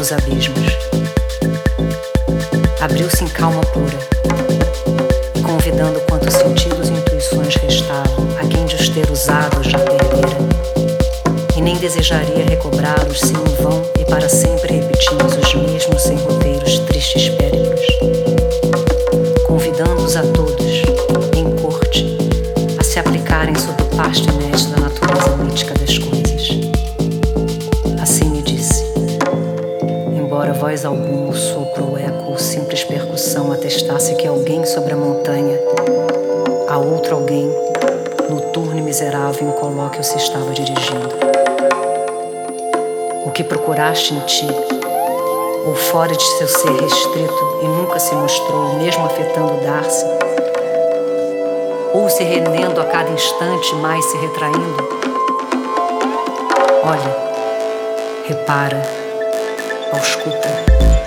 nos abismos. Abriu-se em calma pura, convidando quantos sentidos e intuições restavam a quem de os ter usado já perdera. E nem desejaria recobrá-los se em vão e para sempre repetimos os voz alguma, o sopro, o eco ou simples percussão atestasse que alguém sobre a montanha, a outro alguém, noturno e miserável, incolóquio se estava dirigindo. O que procuraste em ti, ou fora de seu ser restrito e nunca se mostrou, mesmo afetando dar-se, ou se rendendo a cada instante, mais se retraindo? Olha, repara, I'll ao escuta.